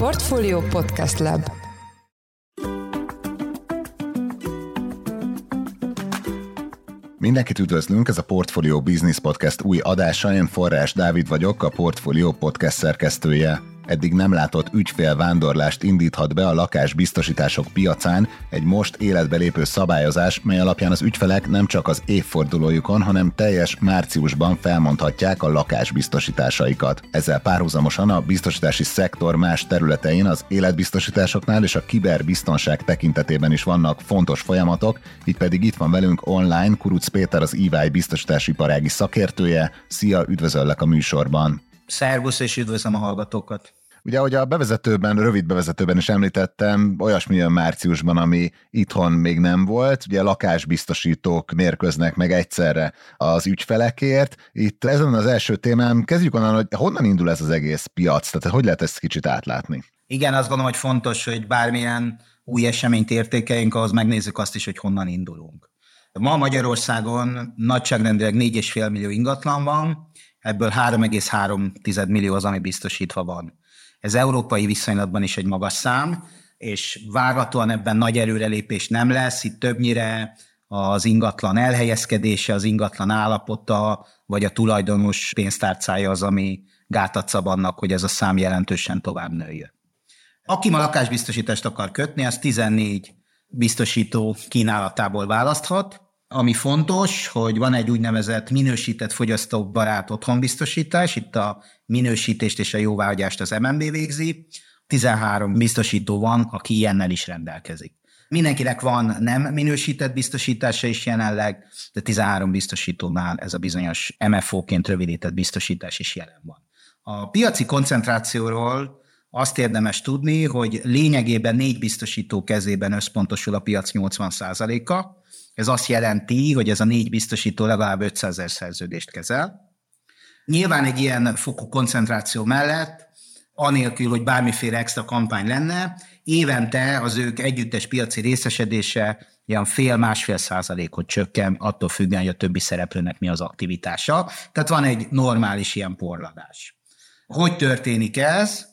Portfolio Podcast Lab. Mindenkit üdvözlünk, ez a Portfolio Business Podcast új adása, én Forrás Dávid vagyok, a Portfolio Podcast szerkesztője eddig nem látott ügyfélvándorlást indíthat be a lakásbiztosítások piacán egy most életbe lépő szabályozás, mely alapján az ügyfelek nem csak az évfordulójukon, hanem teljes márciusban felmondhatják a lakásbiztosításaikat. Ezzel párhuzamosan a biztosítási szektor más területein az életbiztosításoknál és a kiberbiztonság tekintetében is vannak fontos folyamatok, így pedig itt van velünk online Kuruc Péter az EY biztosítási iparági szakértője. Szia, üdvözöllek a műsorban! Szervusz, és üdvözlöm a hallgatókat! Ugye, ahogy a bevezetőben, rövid bevezetőben is említettem, olyasmi jön márciusban, ami itthon még nem volt. Ugye lakásbiztosítók mérköznek meg egyszerre az ügyfelekért. Itt ezen az első témám, kezdjük onnan, hogy honnan indul ez az egész piac, tehát hogy lehet ezt kicsit átlátni? Igen, azt gondolom, hogy fontos, hogy bármilyen új eseményt értékeljünk, ahhoz megnézzük azt is, hogy honnan indulunk. Ma Magyarországon nagyságrendileg 4,5 millió ingatlan van, ebből 3,3 millió az, ami biztosítva van. Ez európai viszonylatban is egy magas szám, és várhatóan ebben nagy előrelépés nem lesz, itt többnyire az ingatlan elhelyezkedése, az ingatlan állapota, vagy a tulajdonos pénztárcája az, ami gátat szab annak, hogy ez a szám jelentősen tovább nőjön. Aki ma lakásbiztosítást akar kötni, az 14 biztosító kínálatából választhat, ami fontos, hogy van egy úgynevezett minősített fogyasztóbarát otthonbiztosítás, itt a minősítést és a jóváhagyást az MNB végzi, 13 biztosító van, aki ilyennel is rendelkezik. Mindenkinek van nem minősített biztosítása is jelenleg, de 13 biztosítónál ez a bizonyos MFO-ként rövidített biztosítás is jelen van. A piaci koncentrációról azt érdemes tudni, hogy lényegében négy biztosító kezében összpontosul a piac 80%-a, ez azt jelenti, hogy ez a négy biztosító legalább 500 ezer szerződést kezel. Nyilván egy ilyen fokú koncentráció mellett, anélkül, hogy bármiféle extra kampány lenne, évente az ők együttes piaci részesedése ilyen fél-másfél százalékot csökken, attól függően, hogy a többi szereplőnek mi az aktivitása. Tehát van egy normális ilyen porladás. Hogy történik ez?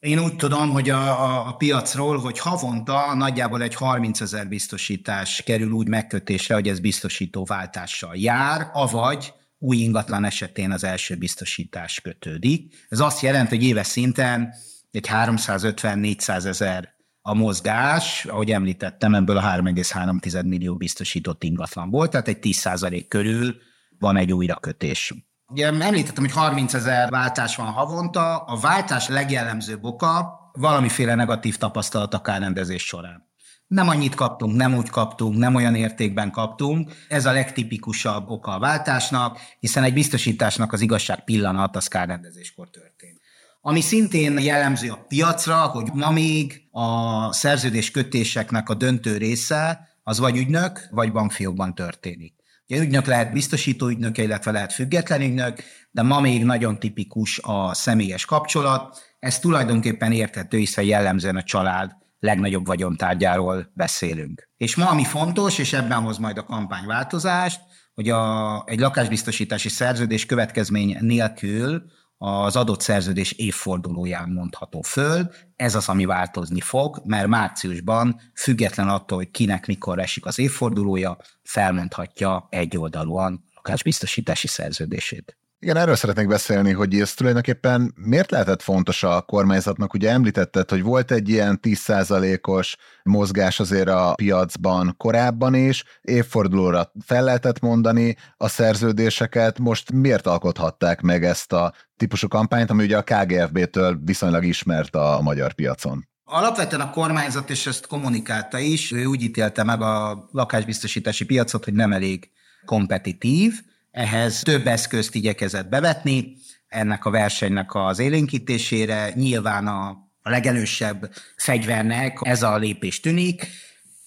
Én úgy tudom, hogy a, a, a piacról, hogy havonta nagyjából egy 30 ezer biztosítás kerül úgy megkötésre, hogy ez biztosító váltással jár, avagy új ingatlan esetén az első biztosítás kötődik. Ez azt jelenti, hogy éves szinten egy 350-400 ezer a mozgás, ahogy említettem, ebből a 3,3 millió biztosított ingatlan volt, tehát egy 10 körül van egy újrakötés. Ugye említettem, hogy 30 ezer váltás van havonta, a váltás legjellemzőbb oka valamiféle negatív tapasztalat a kárrendezés során. Nem annyit kaptunk, nem úgy kaptunk, nem olyan értékben kaptunk. Ez a legtipikusabb oka a váltásnak, hiszen egy biztosításnak az igazság pillanat az kárrendezéskor történt. Ami szintén jellemző a piacra, hogy ma még a szerződés kötéseknek a döntő része az vagy ügynök, vagy bankfiókban történik. Ugye ügynök lehet biztosító ügynök, illetve lehet független ügynök, de ma még nagyon tipikus a személyes kapcsolat. Ez tulajdonképpen érthető, hiszen jellemzően a család legnagyobb vagyontárgyáról beszélünk. És ma, ami fontos, és ebben hoz majd a kampány változást, hogy a, egy lakásbiztosítási szerződés következmény nélkül az adott szerződés évfordulóján mondható föl. Ez az, ami változni fog, mert márciusban, független attól, hogy kinek mikor esik az évfordulója, felmondhatja egyoldalúan lakásbiztosítási szerződését. Igen, erről szeretnék beszélni, hogy ez tulajdonképpen miért lehetett fontos a kormányzatnak? Ugye említetted, hogy volt egy ilyen 10%-os mozgás azért a piacban korábban is, évfordulóra fel lehetett mondani a szerződéseket, most miért alkothatták meg ezt a típusú kampányt, ami ugye a KGFB-től viszonylag ismert a magyar piacon? Alapvetően a kormányzat, és ezt kommunikálta is, ő úgy ítélte meg a lakásbiztosítási piacot, hogy nem elég kompetitív, ehhez több eszközt igyekezett bevetni, ennek a versenynek az élénkítésére. Nyilván a, legelősebb fegyvernek ez a lépés tűnik,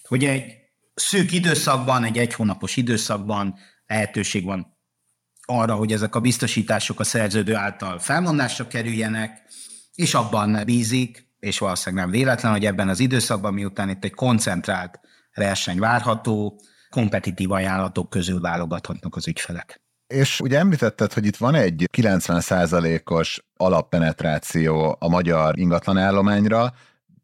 hogy egy szűk időszakban, egy egy hónapos időszakban lehetőség van arra, hogy ezek a biztosítások a szerződő által felmondásra kerüljenek, és abban bízik, és valószínűleg nem véletlen, hogy ebben az időszakban, miután itt egy koncentrált verseny várható, kompetitív ajánlatok közül válogathatnak az ügyfelek. És ugye említetted, hogy itt van egy 90%-os alappenetráció a magyar ingatlanállományra,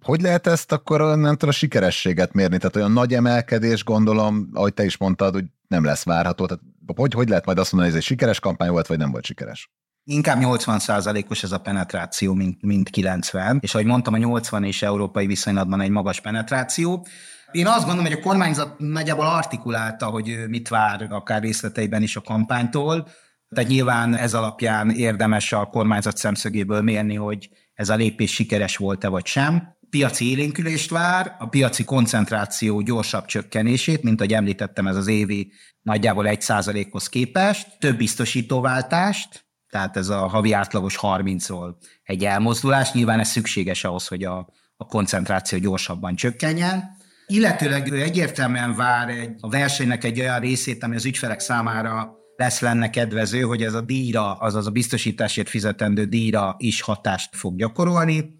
hogy lehet ezt akkor tudom, a sikerességet mérni? Tehát olyan nagy emelkedés, gondolom, ahogy te is mondtad, hogy nem lesz várható. Tehát hogy, hogy lehet majd azt mondani, hogy ez egy sikeres kampány volt, vagy nem volt sikeres? Inkább 80%-os ez a penetráció, mint, mint 90. És ahogy mondtam, a 80 és európai viszonylatban egy magas penetráció. Én azt gondolom, hogy a kormányzat nagyjából artikulálta, hogy mit vár akár részleteiben is a kampánytól. Tehát nyilván ez alapján érdemes a kormányzat szemszögéből mérni, hogy ez a lépés sikeres volt-e vagy sem piaci élénkülést vár, a piaci koncentráció gyorsabb csökkenését, mint ahogy említettem, ez az évi nagyjából 1%-hoz képest, több biztosítóváltást, tehát ez a havi átlagos 30-ról egy elmozdulás, nyilván ez szükséges ahhoz, hogy a, a koncentráció gyorsabban csökkenjen. Illetőleg ő egyértelműen vár egy, a versenynek egy olyan részét, ami az ügyfelek számára lesz lenne kedvező, hogy ez a díjra, azaz a biztosításért fizetendő díjra is hatást fog gyakorolni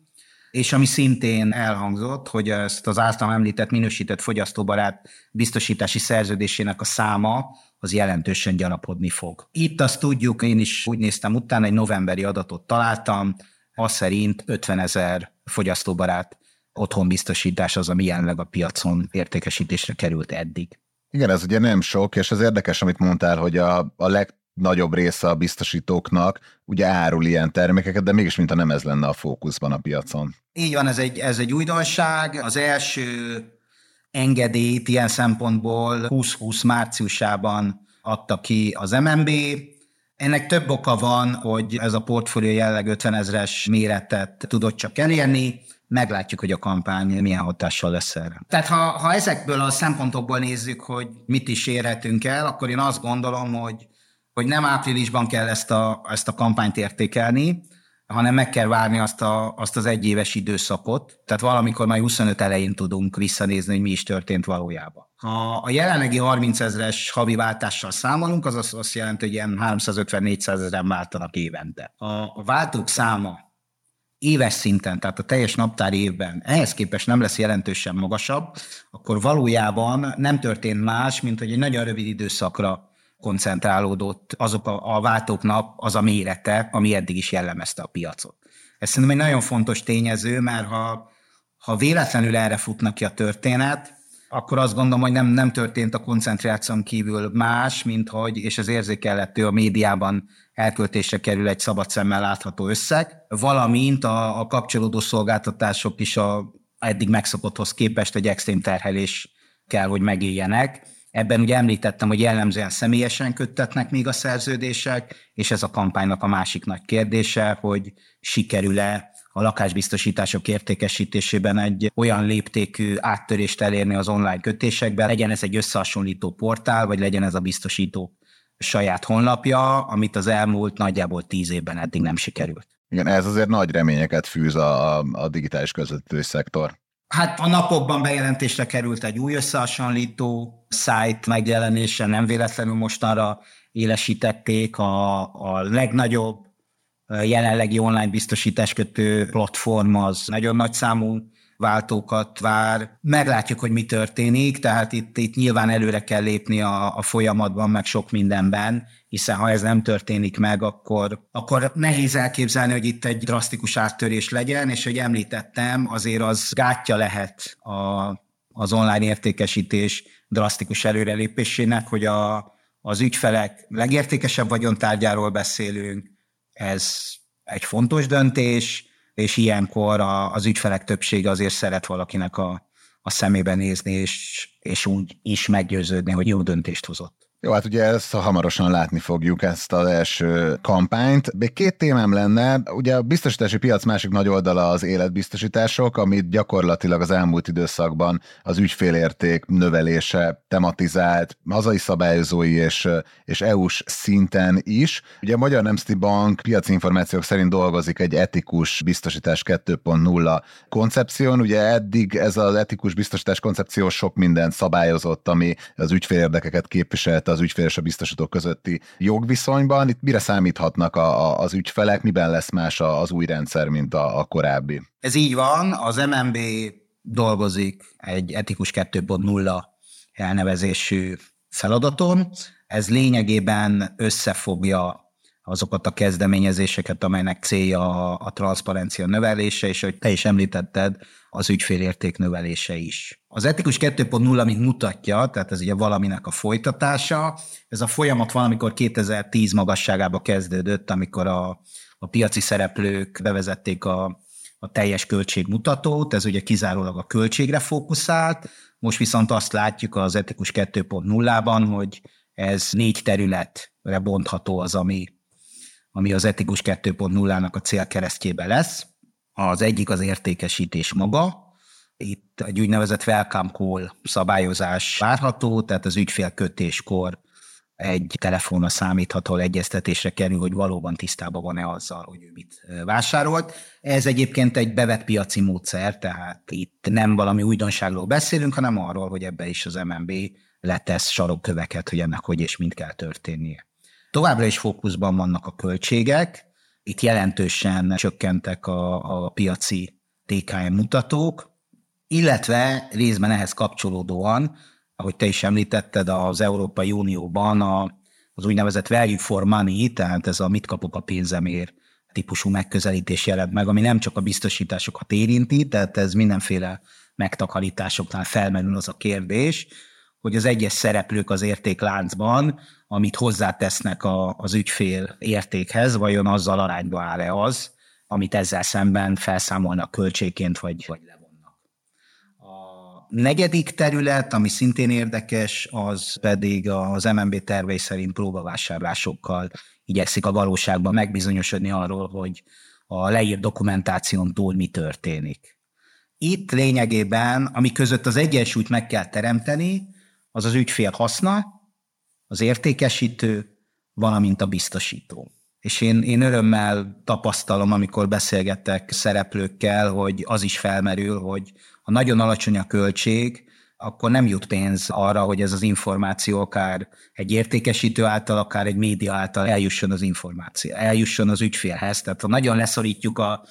és ami szintén elhangzott, hogy ezt az általam említett minősített fogyasztóbarát biztosítási szerződésének a száma az jelentősen gyarapodni fog. Itt azt tudjuk, én is úgy néztem utána, egy novemberi adatot találtam, az szerint 50 ezer fogyasztóbarát otthonbiztosítás az, ami jelenleg a piacon értékesítésre került eddig. Igen, ez ugye nem sok, és az érdekes, amit mondtál, hogy a, a leg, nagyobb része a biztosítóknak ugye árul ilyen termékeket, de mégis mintha nem ez lenne a fókuszban a piacon. Így van, ez egy, ez egy újdonság. Az első engedélyt ilyen szempontból 2020 márciusában adta ki az MNB. Ennek több oka van, hogy ez a portfólió jelleg 50 ezres méretet tudott csak elérni. Meglátjuk, hogy a kampány milyen hatással lesz erre. Tehát ha, ha ezekből a szempontokból nézzük, hogy mit is érhetünk el, akkor én azt gondolom, hogy hogy nem áprilisban kell ezt a, ezt a kampányt értékelni, hanem meg kell várni azt, a, azt az egyéves időszakot, tehát valamikor majd 25 elején tudunk visszanézni, hogy mi is történt valójában. Ha a jelenlegi 30 ezres havi váltással számolunk, az azt jelenti, hogy ilyen 350-400 ezeren váltanak évente. A váltók száma éves szinten, tehát a teljes naptári évben ehhez képest nem lesz jelentősen magasabb, akkor valójában nem történt más, mint hogy egy nagyon rövid időszakra koncentrálódott azok a, a váltóknak az a mérete, ami eddig is jellemezte a piacot. Ez szerintem egy nagyon fontos tényező, mert ha, ha véletlenül erre futnak ki a történet, akkor azt gondolom, hogy nem, nem történt a koncentráción kívül más, mint hogy, és az érzékelhető a médiában elköltésre kerül egy szabad szemmel látható összeg, valamint a, a kapcsolódó szolgáltatások is a eddig megszokotthoz képest egy extrém terhelés kell, hogy megéljenek. Ebben ugye említettem, hogy jellemzően személyesen köttetnek még a szerződések, és ez a kampánynak a másik nagy kérdése, hogy sikerül-e a lakásbiztosítások értékesítésében egy olyan léptékű áttörést elérni az online kötésekben, legyen ez egy összehasonlító portál, vagy legyen ez a biztosító saját honlapja, amit az elmúlt nagyjából tíz évben eddig nem sikerült. Igen, ez azért nagy reményeket fűz a, a digitális közvetítő szektor. Hát a napokban bejelentésre került egy új összehasonlító szájt megjelenése, nem véletlenül mostanra élesítették a, a legnagyobb jelenlegi online biztosításkötő platform az nagyon nagy számú váltókat vár. Meglátjuk, hogy mi történik, tehát itt, itt nyilván előre kell lépni a, a folyamatban, meg sok mindenben, hiszen ha ez nem történik meg, akkor, akkor nehéz elképzelni, hogy itt egy drasztikus áttörés legyen, és hogy említettem, azért az gátja lehet a, az online értékesítés drasztikus előrelépésének, hogy a, az ügyfelek legértékesebb vagyontárgyáról beszélünk, ez egy fontos döntés, és ilyenkor a, az ügyfelek többsége azért szeret valakinek a, a szemébe nézni, és, és úgy is meggyőződni, hogy jó döntést hozott. Jó, hát ugye ezt hamarosan látni fogjuk, ezt az első kampányt. Még két témám lenne, ugye a biztosítási piac másik nagy oldala az életbiztosítások, amit gyakorlatilag az elmúlt időszakban az ügyfélérték növelése tematizált, hazai szabályozói és, és EU-s szinten is. Ugye a Magyar Nemzeti Bank piaci információk szerint dolgozik egy etikus biztosítás 2.0 koncepción. Ugye eddig ez az etikus biztosítás koncepció sok mindent szabályozott, ami az ügyfélérdekeket képviselt az ügyfél és a biztosító közötti jogviszonyban. Itt mire számíthatnak a, a, az ügyfelek, miben lesz más az új rendszer, mint a, a korábbi? Ez így van, az MNB dolgozik egy etikus 2.0 elnevezésű feladaton. Ez lényegében összefogja azokat a kezdeményezéseket, amelynek célja a, a transzparencia növelése, és hogy te is említetted, az ügyfélérték növelése is. Az etikus 2.0, amit mutatja, tehát ez ugye valaminek a folytatása, ez a folyamat valamikor 2010 magasságába kezdődött, amikor a, a piaci szereplők bevezették a, a teljes költségmutatót, ez ugye kizárólag a költségre fókuszált, most viszont azt látjuk az etikus 2.0-ban, hogy ez négy területre bontható az, ami, ami az etikus 2.0-nak a célkeresztjébe lesz. Az egyik az értékesítés maga, itt egy úgynevezett welcome call szabályozás várható, tehát az ügyfél kötéskor egy telefonra számítható egyeztetésre kerül, hogy valóban tisztában van-e azzal, hogy ő mit vásárolt. Ez egyébként egy bevett piaci módszer, tehát itt nem valami újdonságról beszélünk, hanem arról, hogy ebbe is az MNB letesz sarokköveket, hogy ennek hogy és mind kell történnie. Továbbra is fókuszban vannak a költségek, itt jelentősen csökkentek a, a piaci TKM mutatók, illetve részben ehhez kapcsolódóan, ahogy te is említetted, az Európai Unióban a, az úgynevezett value for money, tehát ez a mit kapok a pénzemért típusú megközelítés jelent meg, ami nem csak a biztosításokat érinti, tehát ez mindenféle megtakarításoknál felmerül az a kérdés, hogy az egyes szereplők az értékláncban, amit hozzátesznek a, az ügyfél értékhez, vajon azzal arányba áll-e az, amit ezzel szemben felszámolnak költségként, vagy, vagy levonnak. A negyedik terület, ami szintén érdekes, az pedig az MNB tervei szerint próbavásárlásokkal igyekszik a valóságban megbizonyosodni arról, hogy a leírt dokumentáción túl mi történik. Itt lényegében, ami között az egyensúlyt meg kell teremteni, az az ügyfél haszna, az értékesítő, valamint a biztosító. És én, én örömmel tapasztalom, amikor beszélgetek szereplőkkel, hogy az is felmerül, hogy ha nagyon alacsony a költség, akkor nem jut pénz arra, hogy ez az információ akár egy értékesítő által, akár egy média által eljusson az információ, eljusson az ügyfélhez. Tehát ha nagyon leszorítjuk a,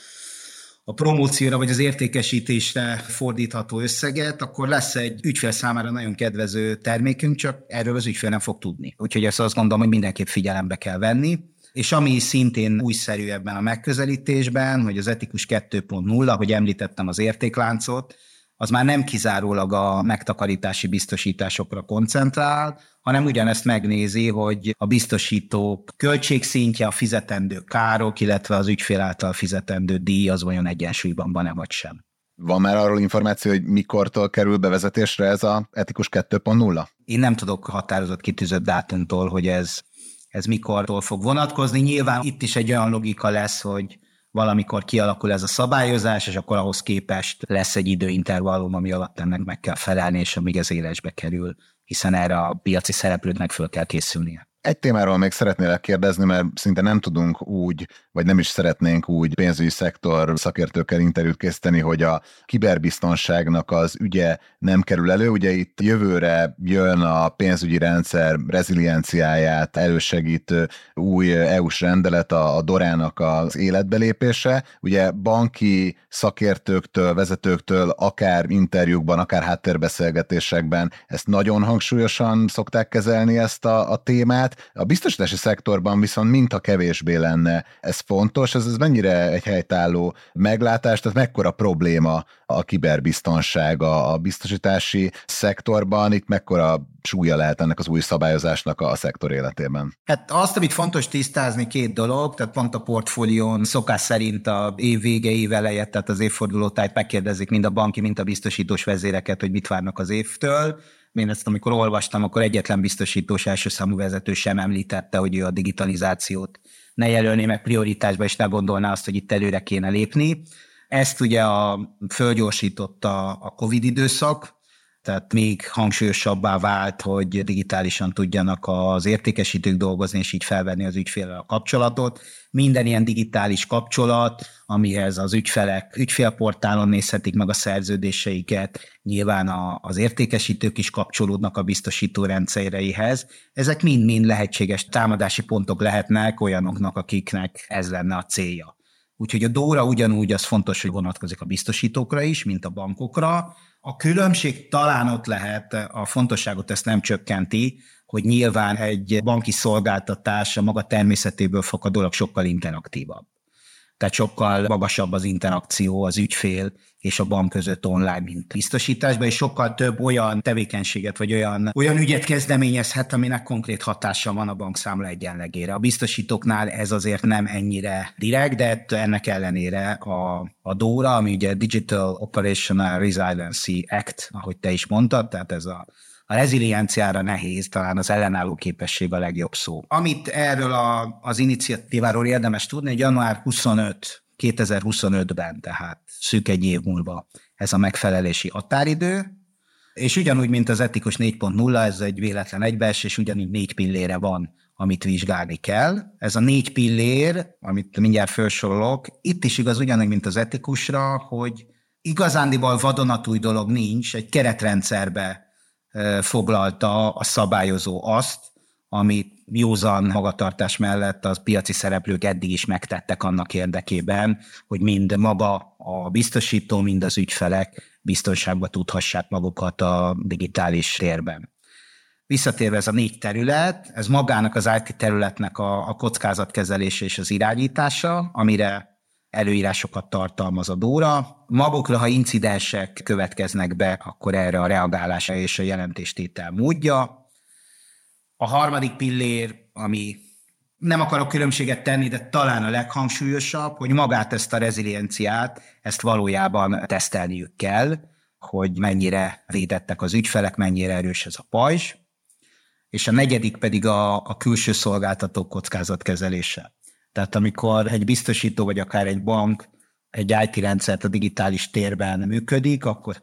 a promócióra vagy az értékesítésre fordítható összeget, akkor lesz egy ügyfél számára nagyon kedvező termékünk, csak erről az ügyfél nem fog tudni. Úgyhogy ezt azt gondolom, hogy mindenképp figyelembe kell venni. És ami szintén újszerű ebben a megközelítésben, hogy az etikus 2.0, hogy említettem az értékláncot, az már nem kizárólag a megtakarítási biztosításokra koncentrál, hanem ugyanezt megnézi, hogy a biztosítók költségszintje, a fizetendő károk, illetve az ügyfél által fizetendő díj az vajon egyensúlyban van-e vagy sem. Van már arról információ, hogy mikortól kerül bevezetésre ez a etikus 2.0? Én nem tudok határozott kitűzött dátumtól, hogy ez, ez mikortól fog vonatkozni. Nyilván itt is egy olyan logika lesz, hogy valamikor kialakul ez a szabályozás, és akkor ahhoz képest lesz egy időintervallum, ami alatt ennek meg kell felelni, és amíg ez élesbe kerül, hiszen erre a piaci szereplőknek föl kell készülnie. Egy témáról még szeretnélek kérdezni, mert szinte nem tudunk úgy, vagy nem is szeretnénk úgy pénzügyi szektor szakértőkkel interjút készíteni, hogy a kiberbiztonságnak az ügye nem kerül elő. Ugye itt jövőre jön a pénzügyi rendszer rezilienciáját elősegítő új EU-s rendelet, a Dorának az életbelépése. Ugye banki szakértőktől, vezetőktől, akár interjúkban, akár háttérbeszélgetésekben ezt nagyon hangsúlyosan szokták kezelni ezt a, a témát, a biztosítási szektorban viszont mintha kevésbé lenne. Ez fontos, ez, ez mennyire egy helytálló meglátás, tehát mekkora probléma a kiberbiztonság a, a biztosítási szektorban, itt mekkora súlya lehet ennek az új szabályozásnak a szektor életében? Hát azt, amit fontos tisztázni, két dolog, tehát pont a portfólión szokás szerint a év vége, év eleje, tehát az évfordulótájt megkérdezik mind a banki, mind a biztosítós vezéreket, hogy mit várnak az évtől én ezt amikor olvastam, akkor egyetlen biztosítós első számú vezető sem említette, hogy ő a digitalizációt ne jelölné meg prioritásba, és ne gondolná azt, hogy itt előre kéne lépni. Ezt ugye a, fölgyorsította a Covid időszak, tehát még hangsúlyosabbá vált, hogy digitálisan tudjanak az értékesítők dolgozni, és így felvenni az ügyfélel a kapcsolatot. Minden ilyen digitális kapcsolat, amihez az ügyfelek ügyfélportálon nézhetik meg a szerződéseiket, nyilván a, az értékesítők is kapcsolódnak a biztosító rendszereihez. Ezek mind-mind lehetséges támadási pontok lehetnek olyanoknak, akiknek ez lenne a célja. Úgyhogy a Dóra ugyanúgy az fontos, hogy vonatkozik a biztosítókra is, mint a bankokra. A különbség talán ott lehet, a fontosságot ezt nem csökkenti, hogy nyilván egy banki szolgáltatás a maga természetéből fakadólag sokkal interaktívabb. Tehát sokkal magasabb az interakció az ügyfél és a bank között online, mint biztosításban, és sokkal több olyan tevékenységet, vagy olyan, olyan ügyet kezdeményezhet, aminek konkrét hatása van a bankszámla egyenlegére. A biztosítóknál ez azért nem ennyire direkt, de ennek ellenére a, a DORA, ami ugye Digital Operational Resiliency Act, ahogy te is mondtad, tehát ez a a rezilienciára nehéz, talán az ellenálló képesség a legjobb szó. Amit erről a, az iniciatíváról érdemes tudni, hogy január 25 2025-ben, tehát szűk egy év múlva ez a megfelelési határidő, és ugyanúgy, mint az etikus 4.0, ez egy véletlen egybeesés, ugyanígy négy pillére van, amit vizsgálni kell. Ez a négy pillér, amit mindjárt felsorolok, itt is igaz ugyanúgy, mint az etikusra, hogy igazándiból vadonatúj dolog nincs, egy keretrendszerbe foglalta a szabályozó azt, amit józan magatartás mellett az piaci szereplők eddig is megtettek annak érdekében, hogy mind maga a biztosító, mind az ügyfelek biztonságba tudhassák magukat a digitális térben. Visszatérve ez a négy terület, ez magának az IT területnek a, a kockázatkezelése és az irányítása, amire előírásokat tartalmaz a Dóra. Magukra, ha incidensek következnek be, akkor erre a reagálása és a jelentéstétel módja. A harmadik pillér, ami nem akarok különbséget tenni, de talán a leghangsúlyosabb, hogy magát ezt a rezilienciát, ezt valójában tesztelniük kell, hogy mennyire védettek az ügyfelek, mennyire erős ez a pajzs. És a negyedik pedig a, a külső szolgáltatók kockázatkezelése. Tehát amikor egy biztosító vagy akár egy bank egy IT rendszert a digitális térben működik, akkor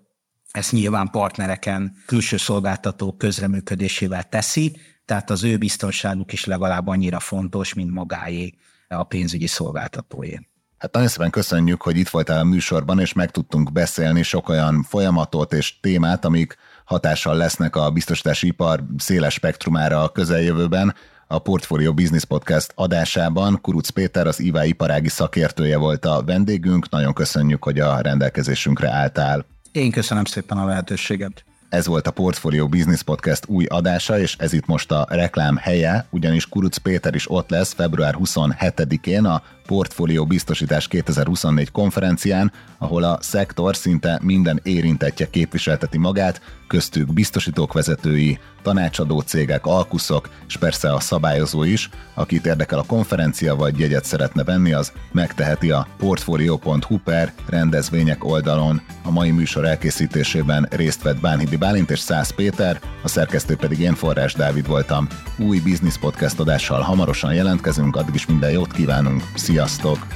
ezt nyilván partnereken, külső szolgáltatók közreműködésével teszi, tehát az ő biztonságuk is legalább annyira fontos, mint magáé a pénzügyi szolgáltatóé. Hát nagyon szépen köszönjük, hogy itt voltál a műsorban, és meg tudtunk beszélni sok olyan folyamatot és témát, amik hatással lesznek a biztosítási ipar széles spektrumára a közeljövőben. A Portfolio Business Podcast adásában Kuruc Péter, az IVA iparági szakértője volt a vendégünk. Nagyon köszönjük, hogy a rendelkezésünkre álltál. Én köszönöm szépen a lehetőséget. Ez volt a Portfolio Business Podcast új adása, és ez itt most a reklám helye, ugyanis Kuruc Péter is ott lesz február 27-én a Portfolio Biztosítás 2024 konferencián, ahol a szektor szinte minden érintettje képviselteti magát, köztük biztosítók vezetői, tanácsadó cégek, alkuszok, és persze a szabályozó is. Akit érdekel a konferencia vagy jegyet szeretne venni, az megteheti a portfolio.hu per rendezvények oldalon. A mai műsor elkészítésében részt vett Bánhidi Bálint és Szász Péter, a szerkesztő pedig én Forrás Dávid voltam. Új Business Podcast adással hamarosan jelentkezünk, addig is minden jót kívánunk, sziasztok!